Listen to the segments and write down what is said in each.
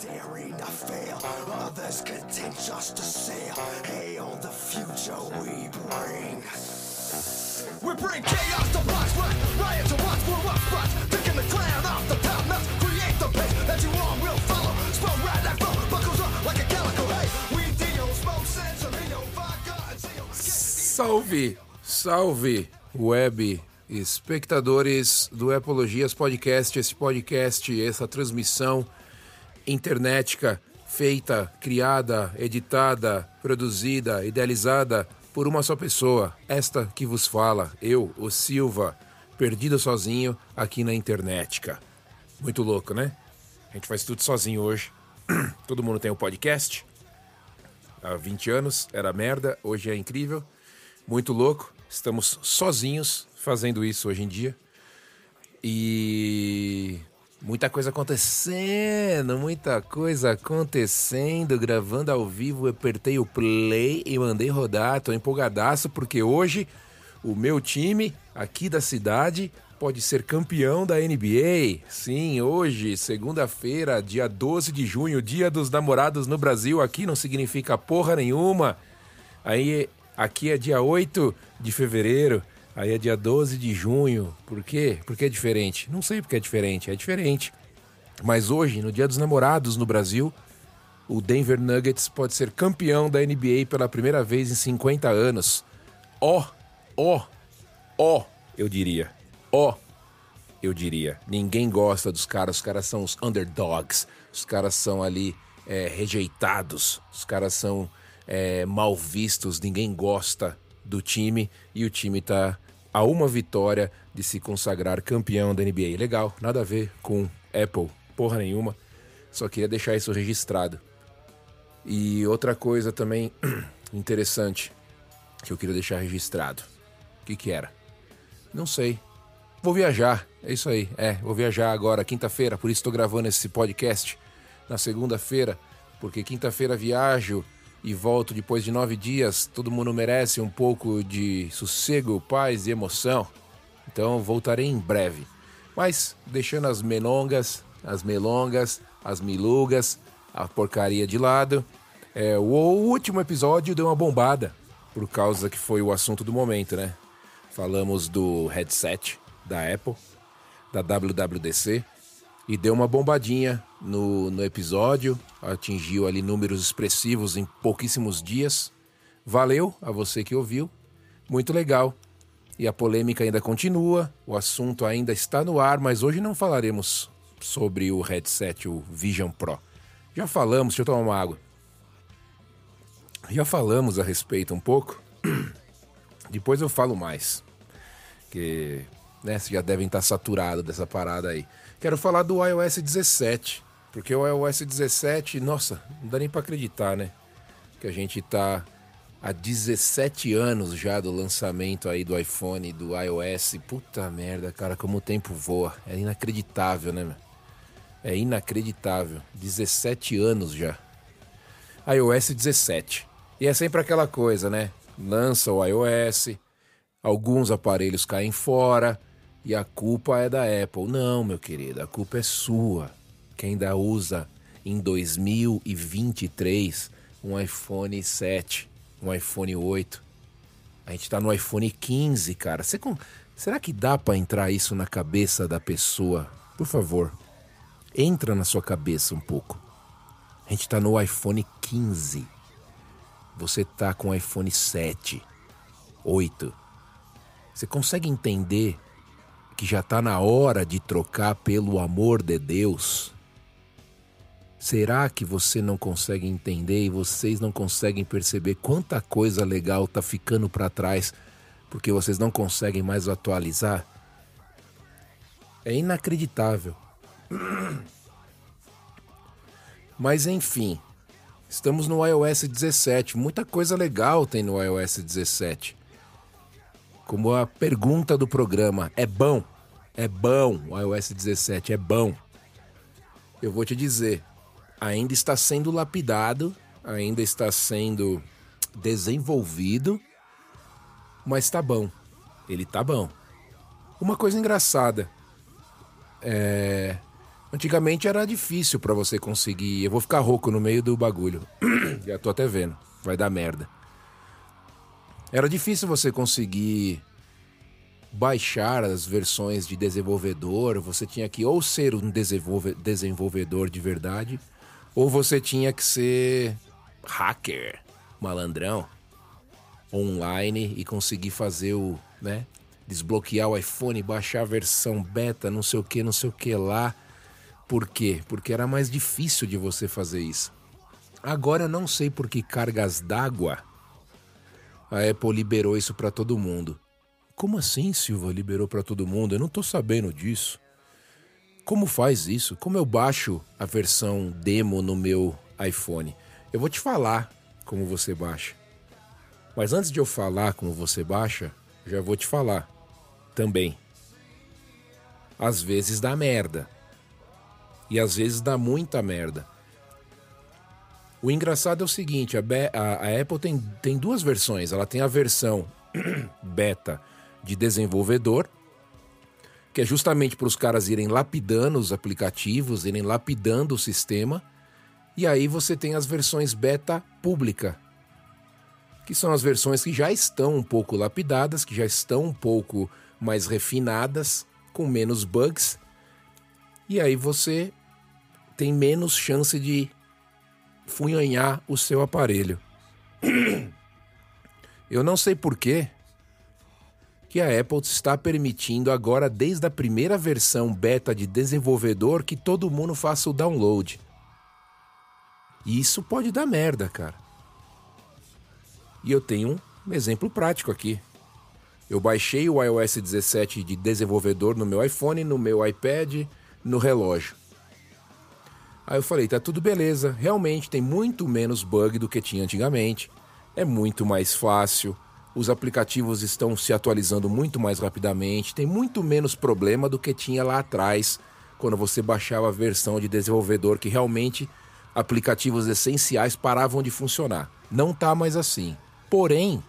daring to fail, others content just to sail. Hail the future we bring. We bring chaos to box run, riot to watch, we're up front, picking the clown off the top nuts, create the pace that you all will follow. Smoke right that flow, buckles up like a calico. Hey, we deal, smoke sense, vodka, and. Salve, salve, web espectadores do Epologias Podcast, esse podcast, essa transmissão internética feita, criada, editada, produzida, idealizada por uma só pessoa, esta que vos fala, eu, o Silva, perdido sozinho aqui na internética. Muito louco, né? A gente faz tudo sozinho hoje. Todo mundo tem um podcast. Há 20 anos era merda, hoje é incrível. Muito louco. Estamos sozinhos fazendo isso hoje em dia. E muita coisa acontecendo, muita coisa acontecendo, gravando ao vivo, eu apertei o play e mandei rodar, tô empolgadaço porque hoje o meu time aqui da cidade pode ser campeão da NBA. Sim, hoje, segunda-feira, dia 12 de junho, dia dos namorados no Brasil, aqui não significa porra nenhuma. Aí aqui é dia 8 de fevereiro. Aí é dia 12 de junho. Por quê? Porque é diferente. Não sei porque é diferente, é diferente. Mas hoje, no Dia dos Namorados no Brasil, o Denver Nuggets pode ser campeão da NBA pela primeira vez em 50 anos. Ó, ó, ó, eu diria. Ó, eu diria. Ninguém gosta dos caras, os caras são os underdogs. Os caras são ali é, rejeitados, os caras são é, mal vistos, ninguém gosta do time e o time tá a uma vitória de se consagrar campeão da NBA. Legal, nada a ver com Apple, porra nenhuma. Só queria deixar isso registrado. E outra coisa também interessante que eu queria deixar registrado. O que que era? Não sei. Vou viajar, é isso aí. É, vou viajar agora, quinta-feira, por isso estou gravando esse podcast na segunda-feira, porque quinta-feira viajo e volto depois de nove dias. Todo mundo merece um pouco de sossego, paz e emoção. Então voltarei em breve. Mas deixando as melongas, as melongas, as milugas, a porcaria de lado. É, o último episódio deu uma bombada, por causa que foi o assunto do momento, né? Falamos do headset da Apple, da WWDC, e deu uma bombadinha no, no episódio, atingiu ali números expressivos em pouquíssimos dias. Valeu a você que ouviu, muito legal. E a polêmica ainda continua, o assunto ainda está no ar, mas hoje não falaremos sobre o headset, o Vision Pro. Já falamos, deixa eu tomar uma água. Já falamos a respeito um pouco. Depois eu falo mais. Que né, vocês já devem estar saturados dessa parada aí. Quero falar do iOS 17, porque o iOS 17, nossa, não dá nem para acreditar, né? Que a gente tá há 17 anos já do lançamento aí do iPhone, do iOS. Puta merda, cara, como o tempo voa. É inacreditável, né? É inacreditável. 17 anos já. iOS 17. E é sempre aquela coisa, né? Lança o iOS, alguns aparelhos caem fora e a culpa é da Apple. Não, meu querido, a culpa é sua. Quem ainda usa em 2023 um iPhone 7, um iPhone 8. A gente tá no iPhone 15, cara. Com... Será que dá para entrar isso na cabeça da pessoa? Por favor, entra na sua cabeça um pouco. A gente tá no iPhone 15. Você tá com o iPhone 7, 8. Você consegue entender que já está na hora de trocar pelo amor de Deus? Será que você não consegue entender e vocês não conseguem perceber quanta coisa legal tá ficando para trás porque vocês não conseguem mais atualizar? É inacreditável. Mas enfim, estamos no iOS 17. Muita coisa legal tem no iOS 17. Como a pergunta do programa: é bom? É bom o iOS 17, é bom. Eu vou te dizer, ainda está sendo lapidado, ainda está sendo desenvolvido, mas tá bom. Ele tá bom. Uma coisa engraçada. É... Antigamente era difícil para você conseguir. Eu vou ficar rouco no meio do bagulho. Já tô até vendo. Vai dar merda. Era difícil você conseguir baixar as versões de desenvolvedor. Você tinha que ou ser um desenvolve desenvolvedor de verdade, ou você tinha que ser hacker, malandrão, online e conseguir fazer o, né, desbloquear o iPhone, baixar a versão beta, não sei o que, não sei o que lá. Por quê? Porque era mais difícil de você fazer isso. Agora eu não sei por que cargas d'água a Apple liberou isso para todo mundo. Como assim, Silva liberou para todo mundo? Eu não tô sabendo disso. Como faz isso? Como eu baixo a versão demo no meu iPhone? Eu vou te falar como você baixa. Mas antes de eu falar como você baixa, já vou te falar também. Às vezes dá merda. E às vezes dá muita merda. O engraçado é o seguinte: a, a, a Apple tem, tem duas versões. Ela tem a versão beta de desenvolvedor, que é justamente para os caras irem lapidando os aplicativos, irem lapidando o sistema. E aí você tem as versões beta pública, que são as versões que já estão um pouco lapidadas, que já estão um pouco mais refinadas, com menos bugs. E aí você tem menos chance de funhanhar o seu aparelho. Eu não sei porquê que a Apple está permitindo agora, desde a primeira versão beta de desenvolvedor, que todo mundo faça o download. E isso pode dar merda, cara. E eu tenho um exemplo prático aqui. Eu baixei o iOS 17 de desenvolvedor no meu iPhone, no meu iPad, no relógio. Aí eu falei, tá tudo beleza, realmente tem muito menos bug do que tinha antigamente, é muito mais fácil, os aplicativos estão se atualizando muito mais rapidamente, tem muito menos problema do que tinha lá atrás, quando você baixava a versão de desenvolvedor que realmente aplicativos essenciais paravam de funcionar. Não tá mais assim. Porém,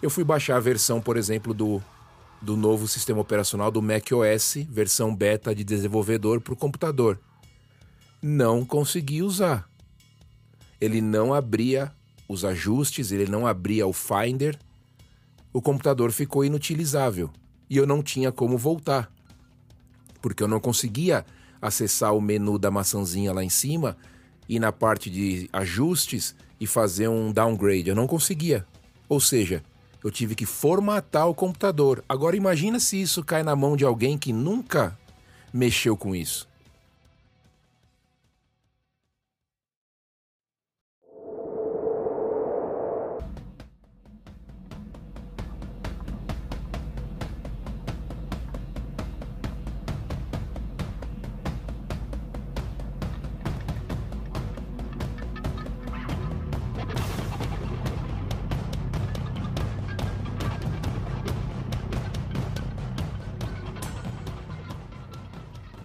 eu fui baixar a versão, por exemplo, do, do novo sistema operacional do macOS, versão beta de desenvolvedor para o computador não consegui usar. Ele não abria os ajustes, ele não abria o Finder. O computador ficou inutilizável e eu não tinha como voltar. Porque eu não conseguia acessar o menu da maçãzinha lá em cima e na parte de ajustes e fazer um downgrade. Eu não conseguia. Ou seja, eu tive que formatar o computador. Agora imagina se isso cai na mão de alguém que nunca mexeu com isso.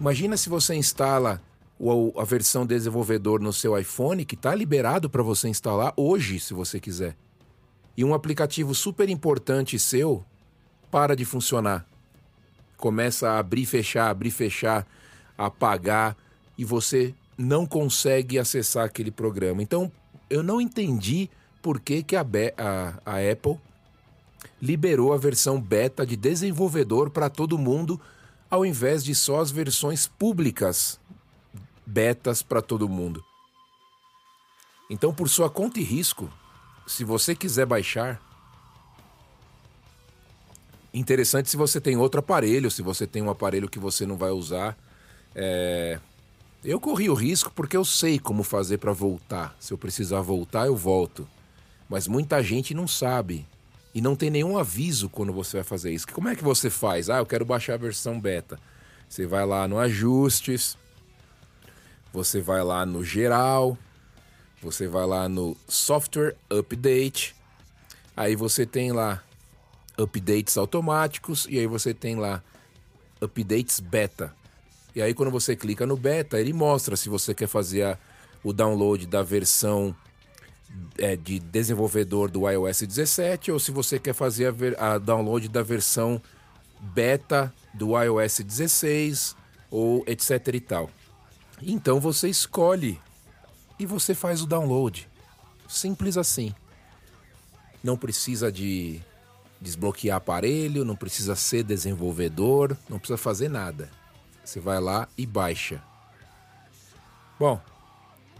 Imagina se você instala a versão desenvolvedor no seu iPhone, que está liberado para você instalar hoje, se você quiser. E um aplicativo super importante seu para de funcionar. Começa a abrir, fechar, abrir, fechar, apagar, e você não consegue acessar aquele programa. Então, eu não entendi por que, que a, a, a Apple liberou a versão beta de desenvolvedor para todo mundo ao invés de só as versões públicas betas para todo mundo. Então, por sua conta e risco, se você quiser baixar, interessante se você tem outro aparelho, se você tem um aparelho que você não vai usar. É... Eu corri o risco porque eu sei como fazer para voltar. Se eu precisar voltar, eu volto. Mas muita gente não sabe e não tem nenhum aviso quando você vai fazer isso. Como é que você faz? Ah, eu quero baixar a versão beta. Você vai lá no ajustes, você vai lá no geral, você vai lá no software update, aí você tem lá updates automáticos e aí você tem lá updates beta. E aí quando você clica no beta, ele mostra se você quer fazer a, o download da versão é, de desenvolvedor do iOS 17 ou se você quer fazer a, ver, a download da versão beta do iOS 16 ou etc e tal. Então você escolhe e você faz o download. Simples assim. Não precisa de desbloquear aparelho, não precisa ser desenvolvedor, não precisa fazer nada. Você vai lá e baixa. Bom,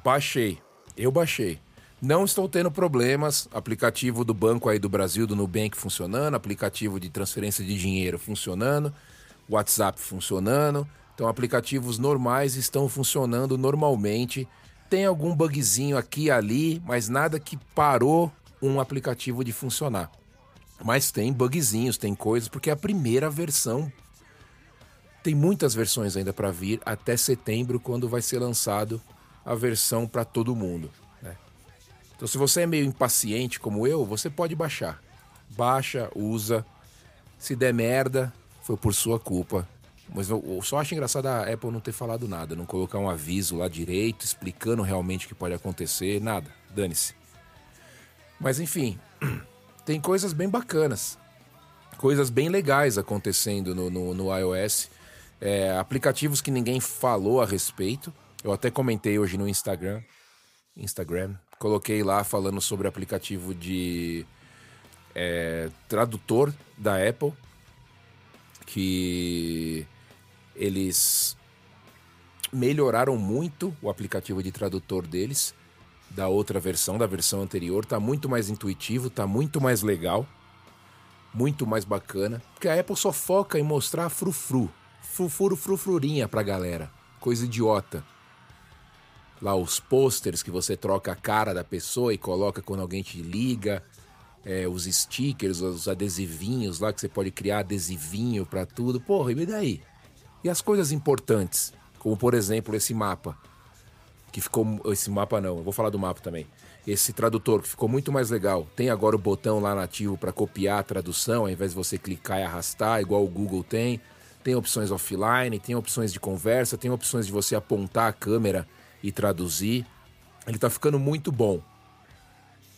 baixei. Eu baixei. Não estou tendo problemas. Aplicativo do banco aí do Brasil, do Nubank funcionando, aplicativo de transferência de dinheiro funcionando, WhatsApp funcionando. Então, aplicativos normais estão funcionando normalmente. Tem algum bugzinho aqui e ali, mas nada que parou um aplicativo de funcionar. Mas tem bugzinhos, tem coisas, porque é a primeira versão. Tem muitas versões ainda para vir até setembro, quando vai ser lançado a versão para todo mundo. Então, se você é meio impaciente como eu, você pode baixar. Baixa, usa. Se der merda, foi por sua culpa. Mas eu só acho engraçado a Apple não ter falado nada, não colocar um aviso lá direito, explicando realmente o que pode acontecer, nada. Dane-se. Mas enfim, tem coisas bem bacanas, coisas bem legais acontecendo no, no, no iOS. É, aplicativos que ninguém falou a respeito. Eu até comentei hoje no Instagram. Instagram. Coloquei lá falando sobre aplicativo de é, tradutor da Apple. Que eles melhoraram muito o aplicativo de tradutor deles da outra versão, da versão anterior. Tá muito mais intuitivo, tá muito mais legal, muito mais bacana. Porque a Apple só foca em mostrar frufru, frufuru frufrurinha pra galera. Coisa idiota. Lá os posters que você troca a cara da pessoa e coloca quando alguém te liga. É, os stickers, os adesivinhos lá que você pode criar adesivinho para tudo. Porra, e daí? E as coisas importantes, como por exemplo esse mapa, que ficou. Esse mapa não, eu vou falar do mapa também. Esse tradutor que ficou muito mais legal. Tem agora o botão lá nativo para copiar a tradução, ao invés de você clicar e arrastar, igual o Google tem. Tem opções offline, tem opções de conversa, tem opções de você apontar a câmera e traduzir. Ele está ficando muito bom.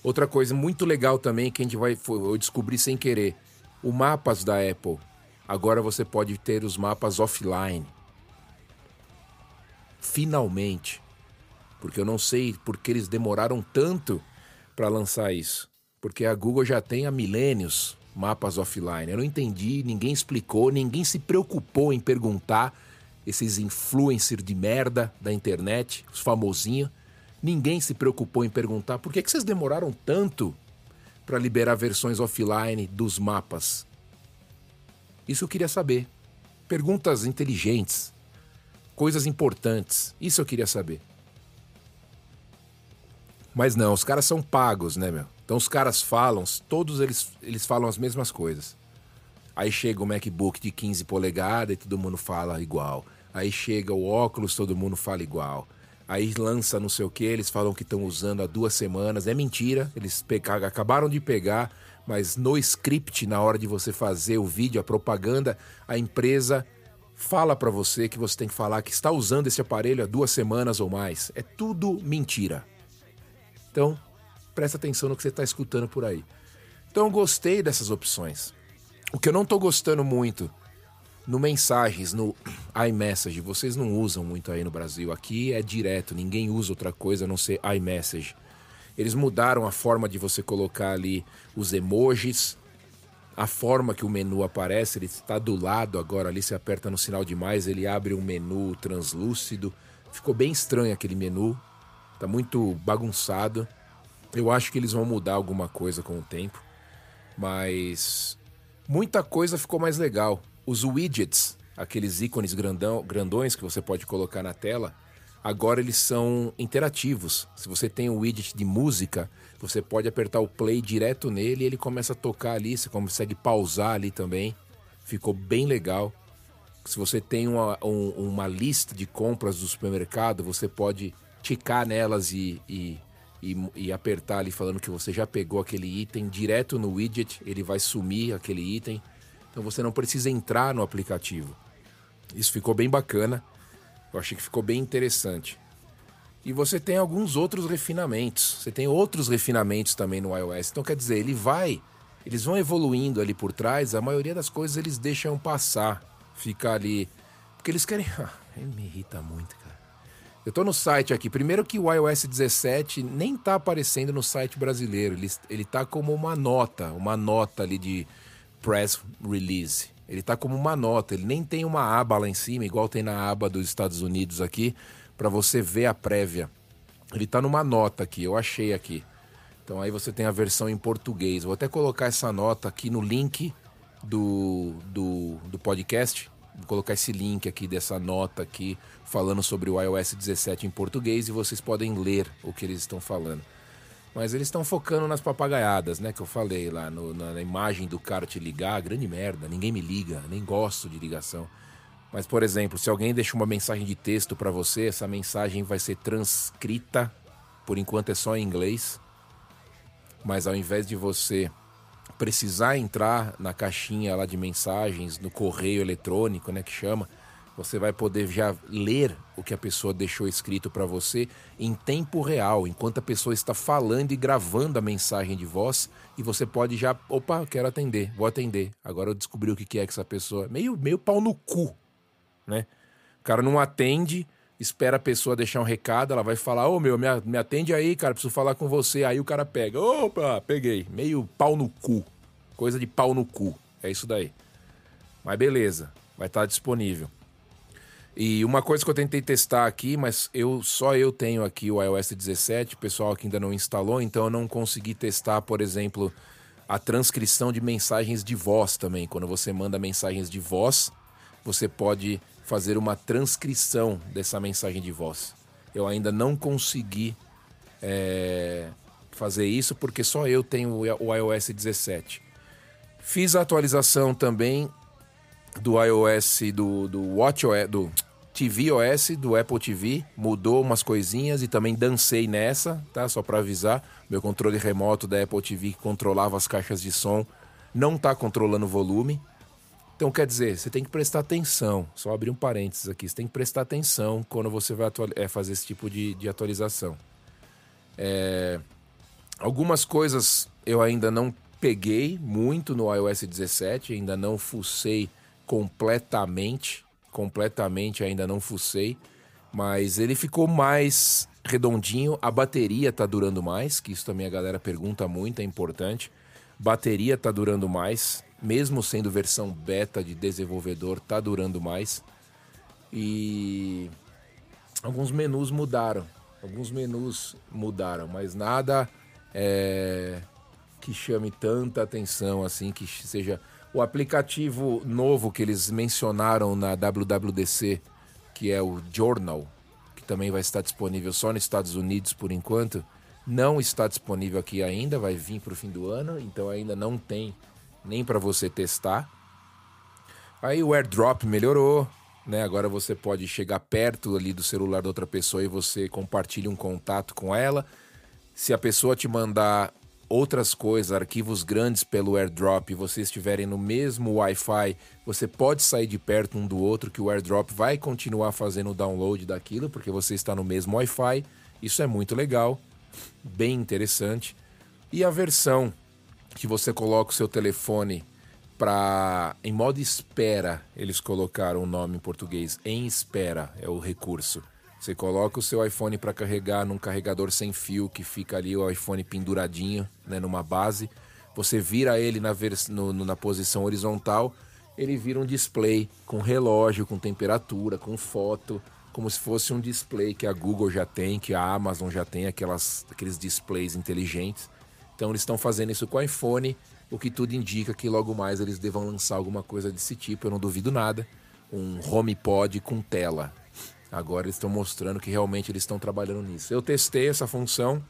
Outra coisa muito legal também que a gente vai eu descobri sem querer, o mapas da Apple. Agora você pode ter os mapas offline. Finalmente. Porque eu não sei porque eles demoraram tanto para lançar isso. Porque a Google já tem há milênios mapas offline. Eu não entendi, ninguém explicou, ninguém se preocupou em perguntar esses influencers de merda da internet, os famosinhos. Ninguém se preocupou em perguntar por que, que vocês demoraram tanto para liberar versões offline dos mapas. Isso eu queria saber. Perguntas inteligentes, coisas importantes. Isso eu queria saber. Mas não, os caras são pagos, né, meu? Então os caras falam, todos eles, eles falam as mesmas coisas. Aí chega o MacBook de 15 polegadas e todo mundo fala igual. Aí chega o óculos, todo mundo fala igual. Aí lança não sei o que, eles falam que estão usando há duas semanas. É mentira, eles pegaram, acabaram de pegar mas no script, na hora de você fazer o vídeo, a propaganda, a empresa fala para você que você tem que falar que está usando esse aparelho há duas semanas ou mais. É tudo mentira. Então, presta atenção no que você está escutando por aí. Então, gostei dessas opções. O que eu não estou gostando muito no mensagens, no iMessage, vocês não usam muito aí no Brasil. Aqui é direto, ninguém usa outra coisa a não ser iMessage. Eles mudaram a forma de você colocar ali os emojis, a forma que o menu aparece, ele está do lado agora ali, você aperta no sinal de mais, ele abre um menu translúcido. Ficou bem estranho aquele menu, tá muito bagunçado. Eu acho que eles vão mudar alguma coisa com o tempo, mas muita coisa ficou mais legal. Os widgets, aqueles ícones grandão, grandões que você pode colocar na tela, agora eles são interativos. Se você tem um widget de música, você pode apertar o play direto nele e ele começa a tocar ali, você consegue pausar ali também. Ficou bem legal. Se você tem uma, um, uma lista de compras do supermercado, você pode ticar nelas e, e, e, e, apertar ali falando que você já pegou aquele item direto no widget, ele vai sumir aquele item. Então você não precisa entrar no aplicativo. Isso ficou bem bacana. Eu achei que ficou bem interessante. E você tem alguns outros refinamentos. Você tem outros refinamentos também no iOS. Então quer dizer, ele vai, eles vão evoluindo ali por trás. A maioria das coisas eles deixam passar, fica ali Porque eles querem. Ah, me irrita muito. Eu tô no site aqui. Primeiro que o iOS 17 nem tá aparecendo no site brasileiro. Ele, ele tá como uma nota, uma nota ali de press release. Ele tá como uma nota, ele nem tem uma aba lá em cima, igual tem na aba dos Estados Unidos aqui, para você ver a prévia. Ele tá numa nota aqui, eu achei aqui. Então aí você tem a versão em português. Vou até colocar essa nota aqui no link do, do, do podcast. Vou colocar esse link aqui dessa nota aqui falando sobre o iOS 17 em português e vocês podem ler o que eles estão falando. Mas eles estão focando nas papagaiadas, né? Que eu falei lá no, na, imagem do cara te ligar, grande merda, ninguém me liga, nem gosto de ligação. Mas, por exemplo, se alguém deixa uma mensagem de texto para você, essa mensagem vai ser transcrita, por enquanto é só em inglês. Mas ao invés de você precisar entrar na caixinha lá de mensagens, no correio eletrônico, né, que chama, você vai poder já ler o que a pessoa deixou escrito para você em tempo real, enquanto a pessoa está falando e gravando a mensagem de voz, e você pode já, opa, quero atender, vou atender. Agora eu descobri o que é que essa pessoa, meio meio pau no cu, né? O cara não atende, espera a pessoa deixar um recado, ela vai falar: Ô oh, meu, me atende aí, cara, preciso falar com você. Aí o cara pega: opa, peguei. Meio pau no cu. Coisa de pau no cu. É isso daí. Mas beleza, vai estar disponível. E uma coisa que eu tentei testar aqui, mas eu só eu tenho aqui o iOS 17, o pessoal que ainda não instalou, então eu não consegui testar, por exemplo, a transcrição de mensagens de voz também. Quando você manda mensagens de voz, você pode fazer uma transcrição dessa mensagem de voz. Eu ainda não consegui é, fazer isso porque só eu tenho o iOS 17. Fiz a atualização também do iOS, do, do WatchOS, do tvOS, do Apple TV, mudou umas coisinhas e também dancei nessa, tá? Só para avisar, meu controle remoto da Apple TV que controlava as caixas de som não tá controlando o volume. Então quer dizer, você tem que prestar atenção. Só abrir um parênteses aqui, você tem que prestar atenção quando você vai é, fazer esse tipo de, de atualização. É... Algumas coisas eu ainda não peguei muito no iOS 17, ainda não fucei completamente, completamente ainda não fucei, mas ele ficou mais redondinho, a bateria tá durando mais, que isso também a galera pergunta muito, é importante. Bateria tá durando mais, mesmo sendo versão beta de desenvolvedor, tá durando mais. E alguns menus mudaram, alguns menus mudaram, mas nada é, que chame tanta atenção assim, que seja o aplicativo novo que eles mencionaram na WWDC, que é o Journal, que também vai estar disponível só nos Estados Unidos por enquanto, não está disponível aqui ainda, vai vir para o fim do ano, então ainda não tem nem para você testar. Aí o AirDrop melhorou, né? Agora você pode chegar perto ali do celular da outra pessoa e você compartilha um contato com ela. Se a pessoa te mandar outras coisas, arquivos grandes pelo AirDrop e vocês estiverem no mesmo Wi-Fi, você pode sair de perto um do outro que o AirDrop vai continuar fazendo o download daquilo porque você está no mesmo Wi-Fi. Isso é muito legal, bem interessante. E a versão que você coloca o seu telefone para em modo espera, eles colocaram o nome em português, em espera é o recurso. Você coloca o seu iPhone para carregar num carregador sem fio que fica ali o iPhone penduradinho, né, numa base. Você vira ele na, no, na posição horizontal, ele vira um display com relógio, com temperatura, com foto, como se fosse um display que a Google já tem, que a Amazon já tem, aquelas, aqueles displays inteligentes. Então eles estão fazendo isso com o iPhone, o que tudo indica que logo mais eles devam lançar alguma coisa desse tipo, eu não duvido nada. Um HomePod com tela. Agora eles estão mostrando que realmente eles estão trabalhando nisso. Eu testei essa função.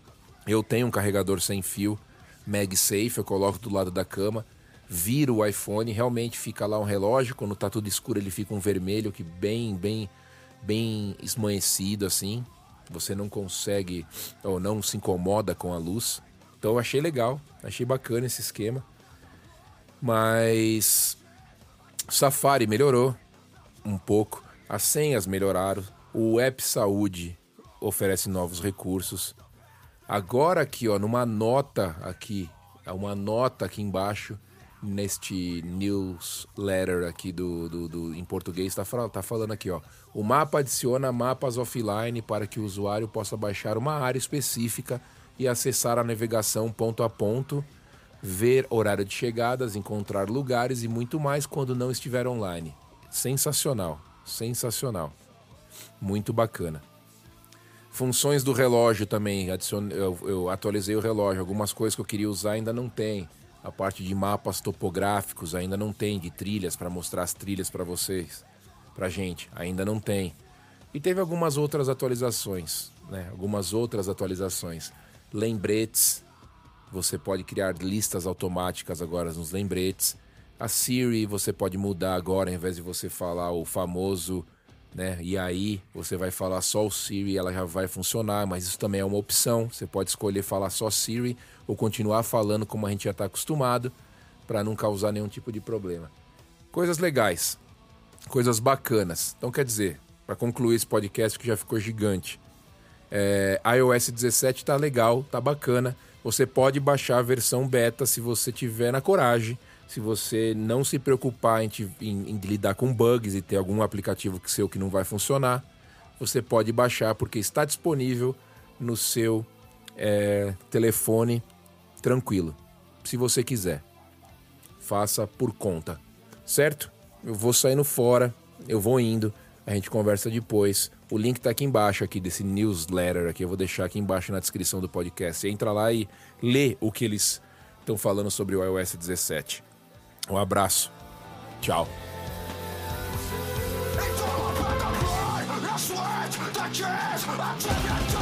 Eu tenho um carregador sem fio MagSafe, eu coloco do lado da cama, viro o iPhone, realmente fica lá um relógio, quando tá tudo escuro ele fica um vermelho que bem, bem, bem esmanhecido assim. Você não consegue ou não se incomoda com a luz. Então eu achei legal, achei bacana esse esquema. Mas Safari melhorou um pouco. As senhas melhoraram. O App Saúde oferece novos recursos. Agora aqui, ó, numa nota aqui, uma nota aqui embaixo, neste newsletter aqui do, do, do em português está falando, tá falando aqui, ó. O mapa adiciona mapas offline para que o usuário possa baixar uma área específica e acessar a navegação ponto a ponto, ver horário de chegadas, encontrar lugares e muito mais quando não estiver online. Sensacional, sensacional. Muito bacana. Funções do relógio também, eu, eu atualizei o relógio. Algumas coisas que eu queria usar ainda não tem. A parte de mapas topográficos ainda não tem, de trilhas para mostrar as trilhas para vocês, para gente, ainda não tem. E teve algumas outras atualizações, né? Algumas outras atualizações. Lembretes, você pode criar listas automáticas agora nos lembretes. A Siri você pode mudar agora, ao invés de você falar o famoso, né? E aí você vai falar só o Siri, ela já vai funcionar, mas isso também é uma opção. Você pode escolher falar só Siri ou continuar falando como a gente já está acostumado, para não causar nenhum tipo de problema. Coisas legais, coisas bacanas. Então, quer dizer, para concluir esse podcast que já ficou gigante, é, iOS 17 está legal, está bacana. Você pode baixar a versão beta se você tiver na coragem, se você não se preocupar em, em, em lidar com bugs e ter algum aplicativo que seu que não vai funcionar. Você pode baixar porque está disponível no seu é, telefone tranquilo. Se você quiser, faça por conta, certo? Eu vou saindo fora, eu vou indo, a gente conversa depois. O link está aqui embaixo aqui desse newsletter aqui, eu vou deixar aqui embaixo na descrição do podcast. Você entra lá e lê o que eles estão falando sobre o iOS 17. Um abraço. Tchau. It's all about the the sweat, the tears,